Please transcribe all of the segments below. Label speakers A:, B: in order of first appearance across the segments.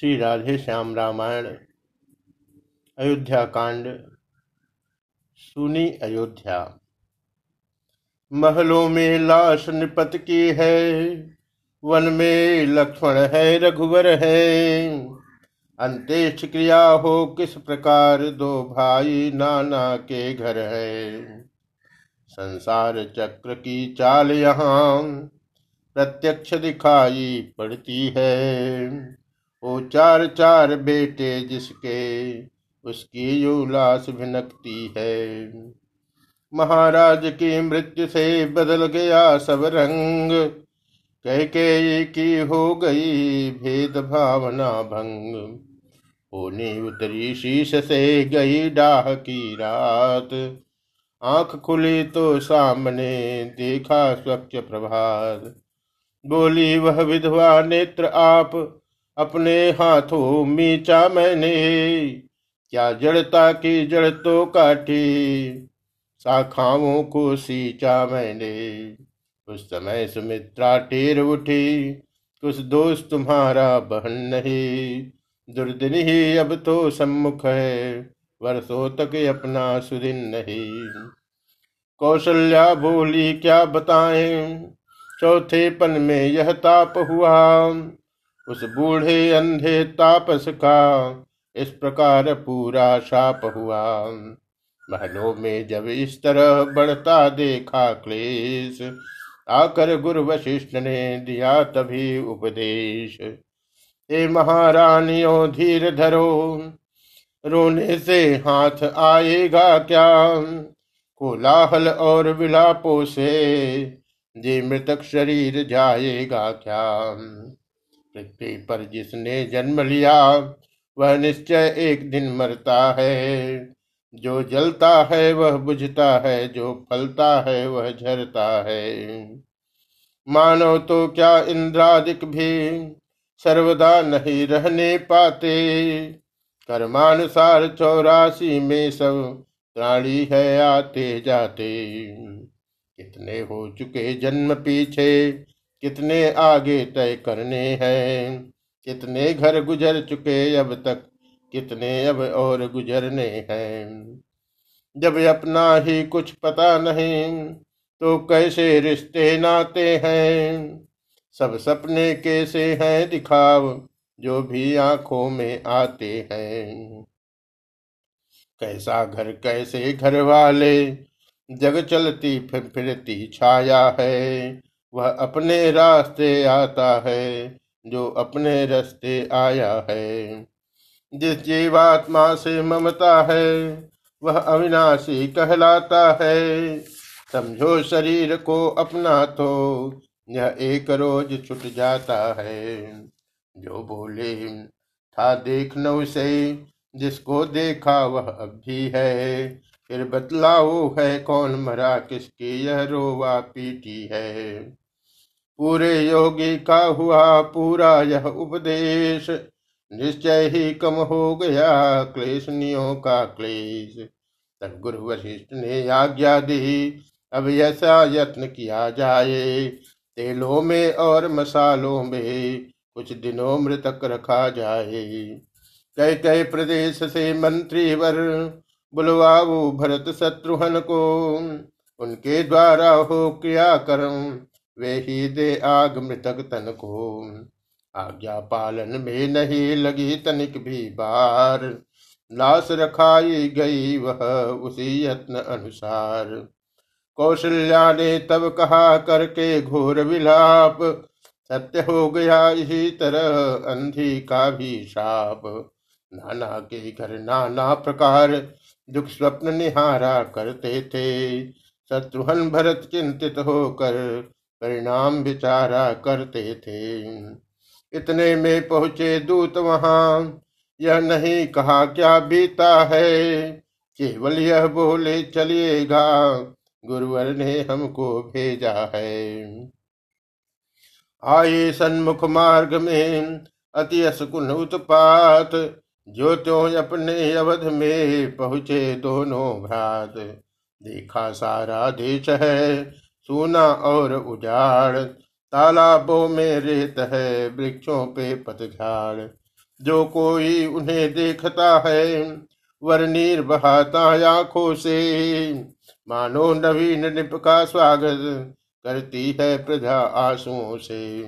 A: श्री राधे श्याम रामायण अयोध्या कांड सुनी अयोध्या। महलों में लाश निपत की है, वन में लक्ष्मण है, रघुवर है। अंत्येष्ट क्रिया हो किस प्रकार, दो भाई नाना के घर है। संसार चक्र की चाल यहाँ, प्रत्यक्ष दिखाई पड़ती है। वो चार चार बेटे जिसके, उसकी युलास भिनकती है। महाराज की मृत्यु से बदल गया सब रंग, कह के की हो गई भेद भावना भंग। होने उतरी शीश से गई डाह की रात, आँख खुली तो सामने देखा स्वच्छ प्रभात। बोली, वह विधवा नेत्र आप अपने हाथों मीचा मैंने, क्या जड़ता की जड़ तो काटी शाखाओं को सींचा मैंने। उस समय सुमित्रा टेर उठी, कुछ दोस्त तुम्हारा बहन नहीं। दुर्दिन ही अब तो सम्मुख है, वर्षों तक अपना सुदिन नहीं। कौशल्या बोली, क्या बताएँ? चौथे पन में यह ताप हुआ उस बूढ़े अंधे तापस का इस प्रकार पूरा शाप हुआ। महलों में जब इस तरह बढ़ता देखा क्लेश, आकर गुरु वशिष्ठ ने दिया तभी उपदेश। हे महारानियों, धीर धरो, रोने से हाथ आएगा क्या? कोलाहल और विलापों से, जे मृतक शरीर जाएगा क्या? पृथ्वी पर जिसने जन्म लिया, वह निश्चय एक दिन मरता है। जो जलता है, वह बुझता है, जो फलता है, वह झरता है। मानो तो क्या इंद्रादिक भी सर्वदा नहीं रहने पाते? कर्मानुसार चौरासी में सब प्राणी है, आते जाते। कितने हो चुके जन्म पीछे कितने आगे तय करने हैं? कितने घर गुजर चुके अब तक? कितने अब और गुजरने हैं? जब अपना ही कुछ पता नहीं तो कैसे रिश्ते नाते हैं? सब सपने कैसे हैं दिखाव, जो भी आँखों में आते हैं? कैसा घर, कैसे घर वाले? जग चलती फिर फिरती छाया है। वह अपने रास्ते आता है, जो अपने रास्ते आया है। जिस जीवात्मा से ममता है, वह अविनाशी कहलाता है। समझो शरीर को अपना तो यह एक रोज छुट जाता है। जो बोले, था देख न उसे जिसको देखा वह अब भी है। फिर बतलाओ है कौन मरा किसकी यह रोवा पीटी है। पूरे योगी का हुआ पूरा यह उपदेश। निश्चय ही कम हो गया क्लेशनियों का क्लेश। तब गुरु वशिष्ठ ने आज्ञा दी, अब ऐसा यत्न किया जाए। तेलों में और मसालों में कुछ दिनों मृतक रखा जाए। कई कई प्रदेश से मंत्री वर बुलवाऊ भरत शत्रुहन को। उनके द्वारा हो क्रिया कर्म, वे ही दे आग मृतक तन को। आज्ञा पालन में नहीं लगी तनिक भी बार। लाश रखाई गई वह उसी यत्न अनुसार। कौशल्या ने तब कहा, करके घोर विलाप। सत्य हो गया इसी तरह अंधी का भी शाप। नाना के घर नाना प्रकार दुख स्वप्न निहारा करते थे। शत्रुहन भरत चिंतित होकर परिणाम विचारा करते थे। इतने में पहुँचे दूत वहाँ, यह नहीं कहा क्या बीता है। केवल यह बोले, चलिएगा, गुरुवर ने हमको भेजा है। आए सन्मुख मार्ग में अति असकुन उत्पात जो त्यों अपने अवध में पहुँचे दोनों भ्रात। देखा सारा देश है, सोना और उजाड़। तालाबों में रेत है, वृक्षों पे पतझाड़। जो कोई उन्हें देखता है वर्णीर बहाता आँखों से। मानो नवीन निप का स्वागत करती है प्रजा आंसुओं से।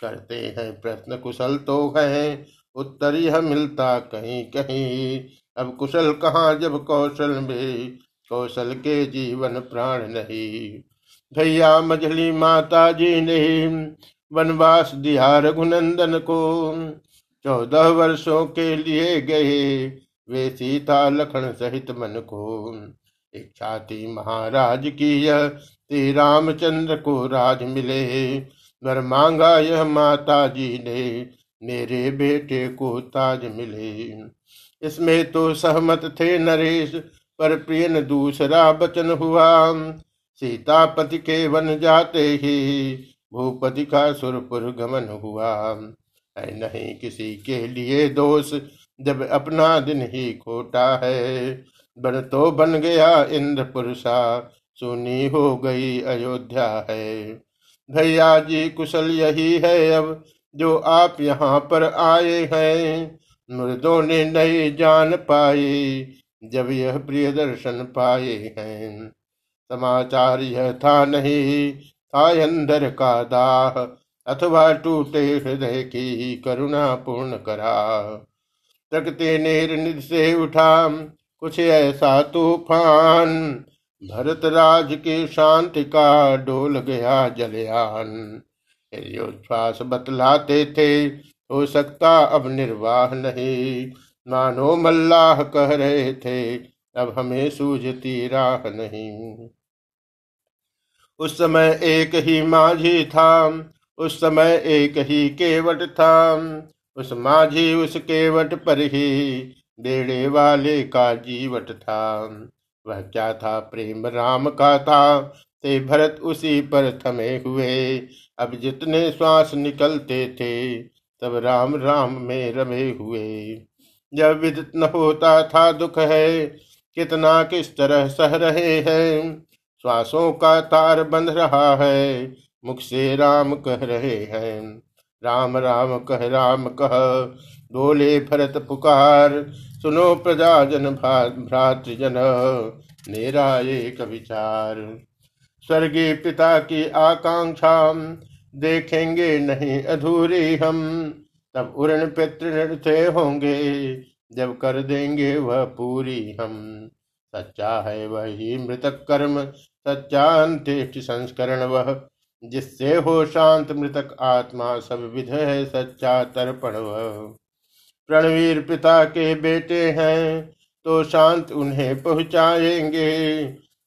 A: करते हैं प्रश्न कुशल तो है उत्तर यह मिलता कहीं कहीं। अब कुशल कहाँ, जब कौशल में? कौशल के जीवन प्राण नहीं। भैया मझली माता जी ने वनवास दिया रघुनंदन को चौदह वर्षों के लिए गए वे सीता लखन सहित मन को। इच्छा थी महाराज की यह श्री रामचंद्र को राज मिले। वर मांगा यह माता जी ने मेरे बेटे को ताज मिले। इसमें तो सहमत थे नरेश, पर प्रियन दूसरा बचन हुआ। सीतापति के वन जाते ही भूपति का सुरपुर गमन हुआ। है नहीं किसी के लिए दोष, जब अपना दिन ही खोटा है। बन तो बन गया इंद्रपुरुषा सुनी हो गई अयोध्या है। भैया जी कुशल यही है अब जो आप यहाँ पर आए हैं मुर्दों ने नई जान पाई, जब यह प्रिय दर्शन पाए हैं। समाचार यह था नहीं, था अंदर का दाह, अथवा टूटे हृदय की करुणा पूर्ण करा। तकते नेर निध से उठा, कुछ ऐसा तूफ़ान, भरत राज की शांति का डोल गया जलयान। श्वास बतलाते थे, हो सकता अब निर्वाह नहीं। मानो मल्लाह कह रहे थे, अब हमें सूझती राह नहीं। उस समय एक ही माझी था, उस समय एक ही केवट था, उस माझी उस केवट पर ही बेड़े वाले का जीवट था। वह क्या था? प्रेम राम का था ते भरत उसी पर थमे हुए। अब जितने श्वास निकलते थे, तब राम राम में रमे हुए। जब विदित न होता था दुख है, कितना किस तरह सह रहे हैं। श्वासों का तार बंध रहा है, मुख से राम कह रहे हैं। राम राम कह राम कह, बोले भरत पुकार, सुनो प्रजाजन भ्रातृजन, मेरा एक विचार। स्वर्गीय पिता की आकांक्षा देखेंगे नहीं अधूरी हम। तब उरण पितृ होंगे, जब कर देंगे वह पूरी हम। सच्चा है वही मृतक कर्म, सच्चा अंत्येष्ट संस्करण वह, जिससे हो शांत मृतक आत्मा सब विध है सच्चा तर्पण वह। प्रणवीर पिता के बेटे हैं तो शांत उन्हें पहुंचाएँगे।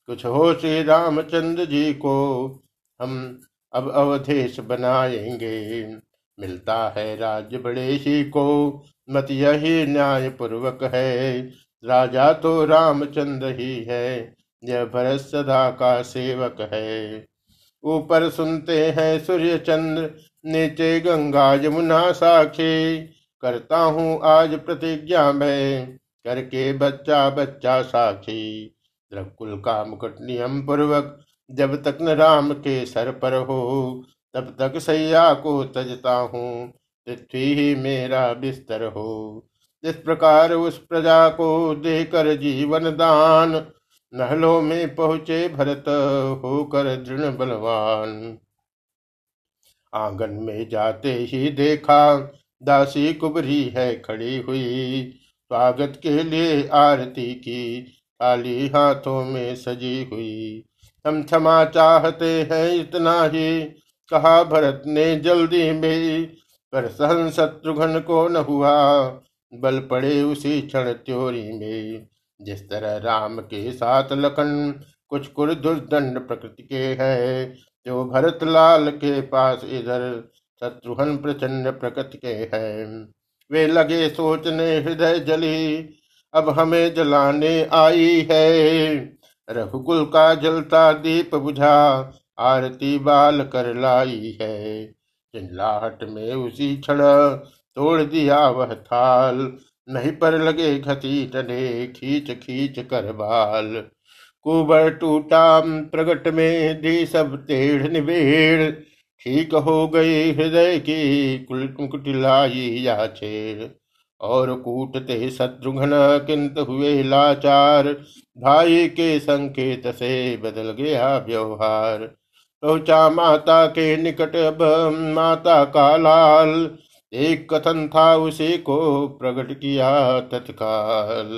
A: कुछ हो श्री रामचंद्र जी को, हम अब अवधेश बनाएँगे। मिलता है राज्य बड़े ही को, मत यही न्याय पूर्वक है। राजा तो रामचंद्र ही है, यह भरत सदा का सेवक है। ऊपर सुनते हैं सूर्य चंद्र नीचे गंगा यमुना साखी करता हूँ आज प्रतिज्ञा में, करके बच्चा बच्चा साक्षी। द्रकुल का मुकुट नियम पूर्वक, जब तक न राम के सर पर हो, तब तक सैया को तजता हूँ, पृथ्वी ही मेरा बिस्तर हो। इस प्रकार उस प्रजा को देकर जीवन दान, महलों में पहुँचे भरत होकर दृढ़ बलवान। आँगन में जाते ही देखा, दासी कुबरी है खड़ी हुई। स्वागत के लिए आरती की थाली हाथों में सजी हुई। हम क्षमा चाहते हैं इतना ही। कहा, भरत ने जल्दी में पर सहन शत्रुघ्न को न हुआ। बल पड़े उसी क्षण त्योरी में। जिस तरह राम के साथ लखन कुछ कुर दुर्दंड प्रकृति के है, जो भरत लाल के पास इधर शत्रुघ्न प्रचंड प्रकृति के हैं। वे लगे सोचने हृदय जली। अब हमें जलाने आई है। रघुकुल का जलता दीप बुझा, आरती बाल कर लाई है। चिल्लाहट में उसी क्षण तोड़ दिया वह थाल, नहीं पर लगे घती टने खींच खींच कर बाल। कुबर टूटा, प्रगट में दी सब टेढ़ निबेड़, ठीक हो गई हृदय की कुटिलाई या छेड़। और कूटते शत्रुघ्न किंतु हुए लाचार। भाई के संकेत से बदल गया व्यवहार। पहुँचा माता के निकट अब माता का लाल। एक कथन था उसी को प्रकट किया तत्काल।